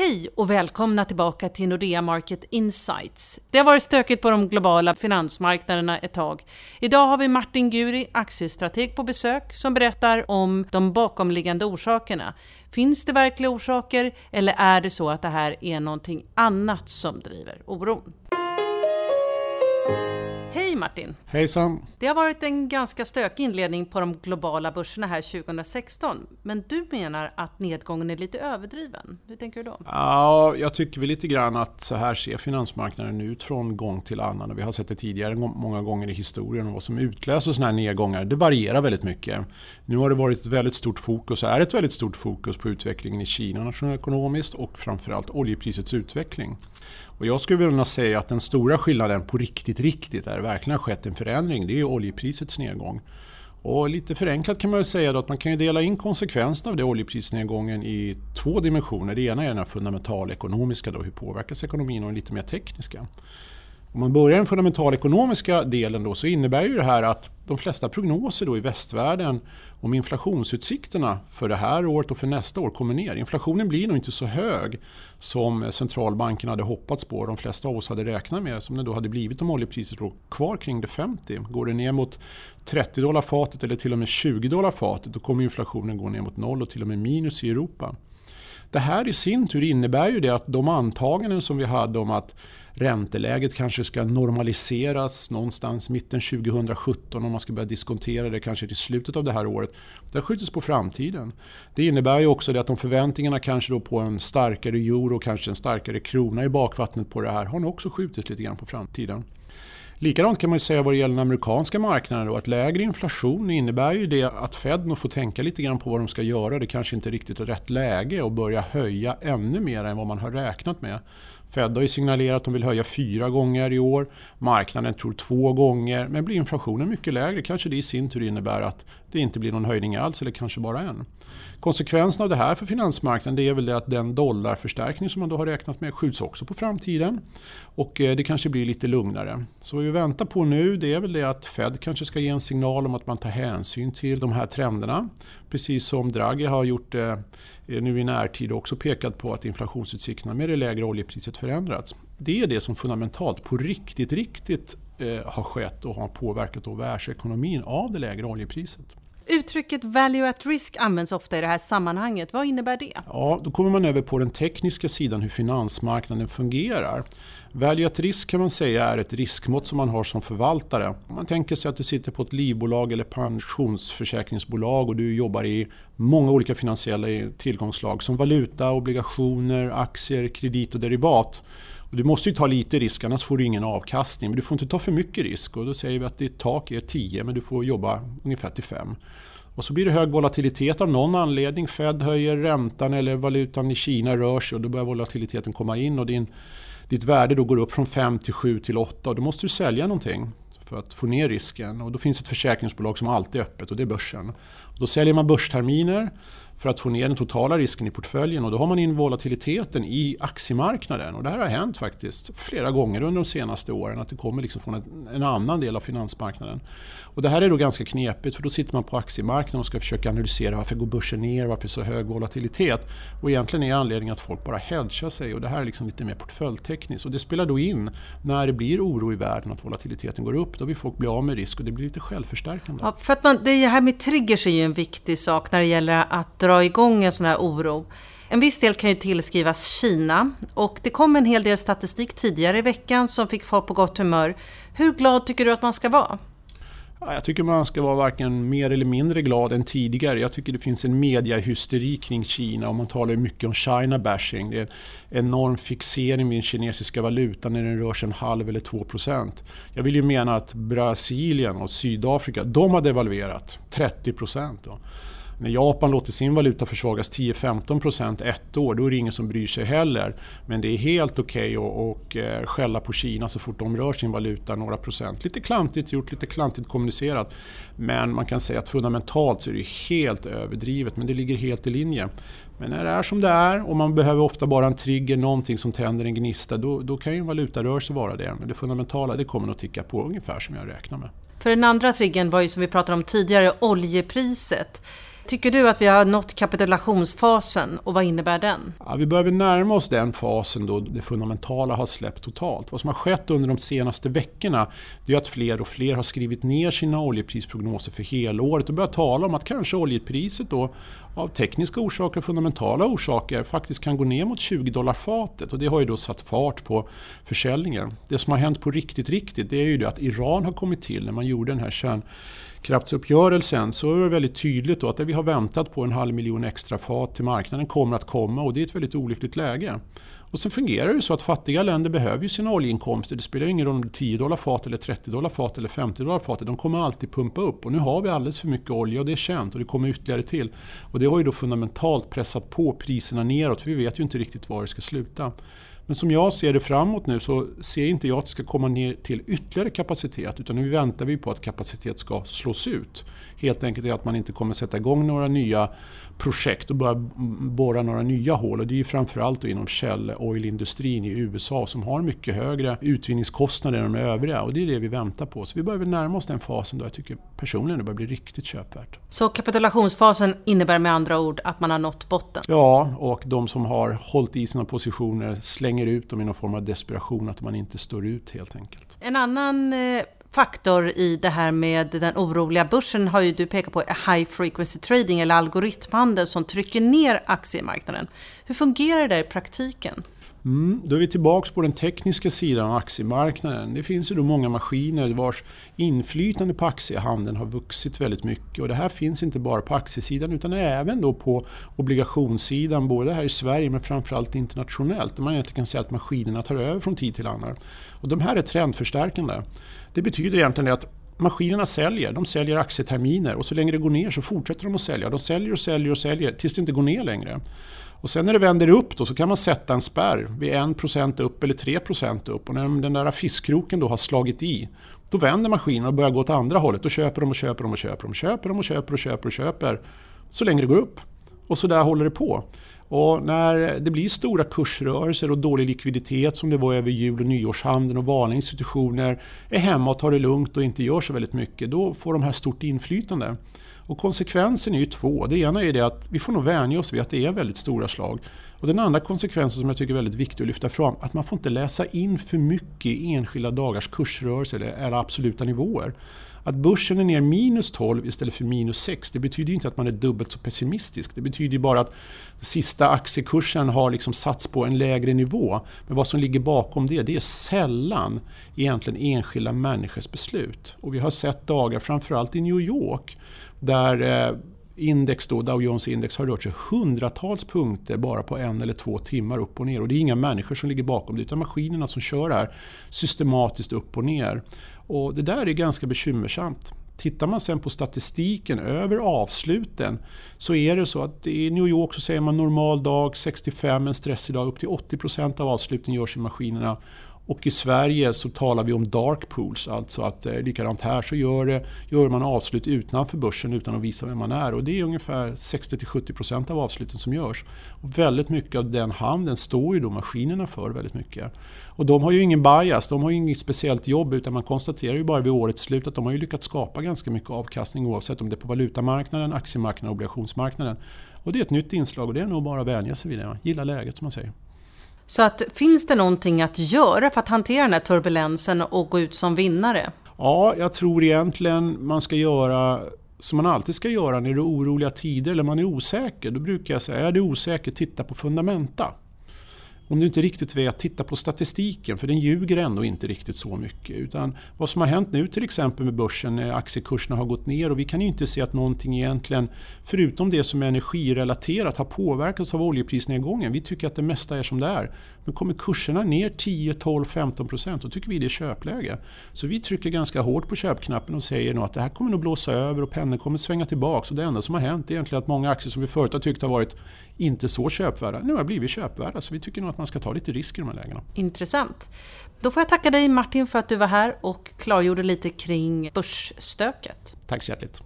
Hej och välkomna tillbaka till Nordea Market Insights. Det har varit stökigt på de globala finansmarknaderna ett tag. Idag har vi Martin Guri, aktiestrateg på besök, som berättar om de bakomliggande orsakerna. Finns det verkliga orsaker eller är det så att det här är någonting annat som driver oron? Hej Martin! Hejsan! Det har varit en ganska stökig inledning på de globala börserna här 2016. Men du menar att nedgången är lite överdriven. Hur tänker du då? Ja, jag tycker väl lite grann att så här ser finansmarknaden ut från gång till annan. vi har sett det tidigare många gånger i historien. Och vad som utlöser sådana här nedgångar, det varierar väldigt mycket. Nu har det varit ett väldigt stort fokus, och är ett väldigt stort fokus på utvecklingen i Kina nationalekonomiskt och framförallt oljeprisets utveckling. Och jag skulle vilja säga att den stora skillnaden på riktigt, riktigt, där det verkligen har skett en förändring, det är oljeprisets nedgång. Och lite förenklat kan man säga att man kan dela in konsekvenserna av det oljeprisnedgången i två dimensioner. Det ena är den fundamentalekonomiska, då, hur påverkas ekonomin, och den lite mer tekniska. Om man börjar den fundamentalekonomiska delen då, så innebär ju det här att de flesta prognoser då i västvärlden om inflationsutsikterna för det här året och för nästa år kommer ner. Inflationen blir nog inte så hög som centralbanken hade hoppats på. och De flesta av oss hade räknat med som det då hade blivit om oljepriset låg kvar kring det 50. Går det ner mot 30 dollar fatet eller till och med 20 dollar fatet då kommer inflationen gå ner mot noll och till och med minus i Europa. Det här i sin tur innebär ju det att de antaganden som vi hade om att ränteläget kanske ska normaliseras någonstans mitten 2017 om man ska börja diskontera det kanske till slutet av det här året. Det har skjutits på framtiden. Det innebär ju också det att de förväntningarna kanske då på en starkare euro och kanske en starkare krona i bakvattnet på det här har nog också skjutits lite grann på framtiden. Likadant kan man säga vad det gäller den amerikanska marknaden. Då, att lägre inflation innebär ju det att Fed nog får tänka lite grann på vad de ska göra. Det kanske inte riktigt är rätt läge att börja höja ännu mer än vad man har räknat med. Fed har ju signalerat att de vill höja fyra gånger i år. Marknaden tror två gånger. Men blir inflationen mycket lägre kanske det i sin tur innebär att det inte blir någon höjning alls eller kanske bara en. Konsekvensen av det här för finansmarknaden det är väl det att den dollarförstärkning som man då har räknat med skjuts också på framtiden. Och eh, det kanske blir lite lugnare. Så vad vi väntar på nu det är väl det att Fed kanske ska ge en signal om att man tar hänsyn till de här trenderna. Precis som Draghi har gjort eh, nu i närtid också pekat på att inflationsutsikterna med det lägre oljepriset förändrats. Det är det som fundamentalt på riktigt, riktigt eh, har skett och har påverkat världsekonomin av det lägre oljepriset. Uttrycket value at risk används ofta i det här sammanhanget. Vad innebär det? Ja, då kommer man över på den tekniska sidan hur finansmarknaden fungerar. Value at risk kan man säga är ett riskmått som man har som förvaltare. Man tänker sig att du sitter på ett livbolag eller pensionsförsäkringsbolag och du jobbar i många olika finansiella tillgångslag som valuta, obligationer, aktier, kredit och derivat. Och du måste ju ta lite risk annars får du ingen avkastning. Men du får inte ta för mycket risk och då säger vi att ditt tak är 10 men du får jobba ungefär till 5. Och så blir det hög volatilitet av någon anledning. Fed höjer räntan eller valutan i Kina rör sig och då börjar volatiliteten komma in och din, ditt värde då går upp från 5 till 7 till 8 och då måste du sälja någonting för att få ner risken. Och då finns ett försäkringsbolag som alltid är öppet och det är börsen. Då säljer man börsterminer för att få ner den totala risken i portföljen och då har man in volatiliteten i aktiemarknaden. Och det här har hänt faktiskt flera gånger under de senaste åren att det kommer liksom från en, annan del av finansmarknaden. Och det här är då ganska knepigt för då sitter man på aktiemarknaden och ska försöka analysera varför går börsen ner, varför är så hög volatilitet? Och egentligen är anledningen att folk bara hedgar sig och det här är liksom lite mer portföljtekniskt. Och det spelar då in när det blir oro i världen att volatiliteten går upp. Då vill folk bli av med risk och det blir lite självförstärkande. Ja, för att man, det här med triggers är ju en viktig sak när det gäller att dra dra igång en sån här oro. En viss del kan ju tillskrivas Kina och det kom en hel del statistik tidigare i veckan som fick folk på gott humör. Hur glad tycker du att man ska vara? Jag tycker man ska vara varken mer eller mindre glad än tidigare. Jag tycker det finns en mediahysteri kring Kina och man talar mycket om China bashing. Det är en enorm fixering vid den kinesiska valutan när den rör sig en halv eller två procent. Jag vill ju mena att Brasilien och Sydafrika, de har devalverat 30 procent. När Japan låter sin valuta försvagas 10-15% ett år, då är det ingen som bryr sig heller. Men det är helt okej okay att eh, skälla på Kina så fort de rör sin valuta några procent. Lite klantigt gjort, lite klantigt kommunicerat. Men man kan säga att fundamentalt så är det helt överdrivet, men det ligger helt i linje. Men när det är som det är och man behöver ofta bara en trigger, någonting som tänder en gnista, då, då kan ju en valutarörelse vara det. Men det fundamentala det kommer att ticka på ungefär som jag räknar med. För den andra triggern var ju som vi pratade om tidigare, oljepriset. Tycker du att vi har nått kapitulationsfasen och vad innebär den? Ja, vi börjar närma oss den fasen då det fundamentala har släppt totalt. Vad som har skett under de senaste veckorna det är att fler och fler har skrivit ner sina oljeprisprognoser för helåret och börjat tala om att kanske oljepriset då av tekniska orsaker och fundamentala orsaker faktiskt kan gå ner mot 20 dollar fatet och det har ju då satt fart på försäljningen. Det som har hänt på riktigt, riktigt det är ju det att Iran har kommit till när man gjorde den här Kraftuppgörelsen så är det väldigt tydligt då att det vi har väntat på en halv miljon extra fat till marknaden kommer att komma och det är ett väldigt olyckligt läge. Och sen fungerar det så att fattiga länder behöver ju sina oljeinkomster. Det spelar ingen roll om det är 10 dollar fat, eller 30 dollar fat eller 50 dollar fat. De kommer alltid pumpa upp. Och nu har vi alldeles för mycket olja och det är känt och det kommer ytterligare till. Och det har ju då fundamentalt pressat på priserna neråt för vi vet ju inte riktigt var det ska sluta. Men som jag ser det framåt nu så ser inte jag att det ska komma ner till ytterligare kapacitet utan nu väntar vi på att kapacitet ska slås ut. Helt enkelt är att man inte kommer sätta igång några nya projekt och börja borra några nya hål. Och det är ju framförallt inom käll Oil-industrin i USA som har mycket högre utvinningskostnader än de övriga. Och det är det vi väntar på. Så vi börjar närma oss den fasen då jag tycker personligen det börjar bli riktigt köpvärt. Så kapitulationsfasen innebär med andra ord att man har nått botten? Ja, och de som har hållit i sina positioner slänger ut dem i någon form av desperation att man inte står ut helt enkelt. En annan eh, faktor i det här med den oroliga börsen har ju du pekat på high frequency trading eller algoritmhandel som trycker ner aktiemarknaden. Hur fungerar det i praktiken? Mm, då är vi tillbaka på den tekniska sidan av aktiemarknaden. Det finns ju då många maskiner vars inflytande på aktiehandeln har vuxit väldigt mycket. Och det här finns inte bara på aktiesidan utan även då på obligationssidan, både här i Sverige men framförallt internationellt. Där man egentligen kan säga att maskinerna tar över från tid till annan. Och de här är trendförstärkande. Det betyder egentligen att maskinerna säljer. De säljer aktieterminer och så länge det går ner så fortsätter de att sälja. De säljer och säljer och säljer tills det inte går ner längre. Och sen när det vänder upp då så kan man sätta en spärr vid 1% upp eller 3% upp. Och när den där fiskkroken då har slagit i då vänder maskinen och börjar gå åt andra hållet. Då köper de och köper de och köper de. Köper de och köper och köper och köper. Så länge det går upp. Och så där håller det på. Och när det blir stora kursrörelser och dålig likviditet som det var över jul och nyårshandeln och vanliga institutioner är hemma och tar det lugnt och inte gör så väldigt mycket, då får de här stort inflytande. Och konsekvensen är ju två. Det ena är det att vi får nog vänja oss vid att det är väldigt stora slag. Och den andra konsekvensen som jag tycker är väldigt viktig att lyfta fram, att man får inte läsa in för mycket i enskilda dagars kursrörelser eller absoluta nivåer. Att börsen är ner minus 12 istället för minus 6, det betyder inte att man är dubbelt så pessimistisk. Det betyder bara att sista aktiekursen har liksom satts på en lägre nivå. Men vad som ligger bakom det, det är sällan egentligen enskilda människors beslut. Och vi har sett dagar, framförallt i New York, där eh, index då, Dow Jones index har rört sig hundratals punkter bara på en eller två timmar upp och ner. Och det är inga människor som ligger bakom det utan maskinerna som kör det här systematiskt upp och ner. Och det där är ganska bekymmersamt. Tittar man sen på statistiken över avsluten så är det så att i New York så säger man normal dag 65, en stressig dag upp till 80% av avsluten görs i maskinerna och i Sverige så talar vi om dark pools, alltså att eh, likadant här så gör, det, gör man avslut utanför börsen utan att visa vem man är. Och det är ungefär 60-70% av avsluten som görs. Och väldigt mycket av den handeln står ju då maskinerna för väldigt mycket. Och de har ju ingen bias, de har ju inget speciellt jobb utan man konstaterar ju bara vid årets slut att de har ju lyckats skapa ganska mycket avkastning oavsett om det är på valutamarknaden, aktiemarknaden, obligationsmarknaden. Och det är ett nytt inslag och det är nog bara att vänja sig vid det. Gilla läget som man säger. Så att, finns det någonting att göra för att hantera den här turbulensen och gå ut som vinnare? Ja, jag tror egentligen man ska göra som man alltid ska göra när det är oroliga tider eller man är osäker. Då brukar jag säga, är du osäker, titta på fundamenta. Om du inte riktigt vet, titta på statistiken för den ljuger ändå inte riktigt så mycket. Utan vad som har hänt nu till exempel med börsen när aktiekurserna har gått ner och vi kan ju inte se att någonting egentligen, förutom det som är energirelaterat, har påverkats av oljeprisnedgången. Vi tycker att det mesta är som det är. Men kommer kurserna ner 10, 12, 15 procent, då tycker vi det är köpläge. Så vi trycker ganska hårt på köpknappen och säger nog att det här kommer nog blåsa över och pendeln kommer svänga tillbaka. Och det enda som har hänt är egentligen att många aktier som vi förut har tyckt har varit inte så köpvärda, nu har blivit köpvärda. Så vi tycker nog att man ska ta lite risk i de här lägena. Intressant. Då får jag tacka dig Martin för att du var här och klargjorde lite kring börsstöket. Tack så hjärtligt.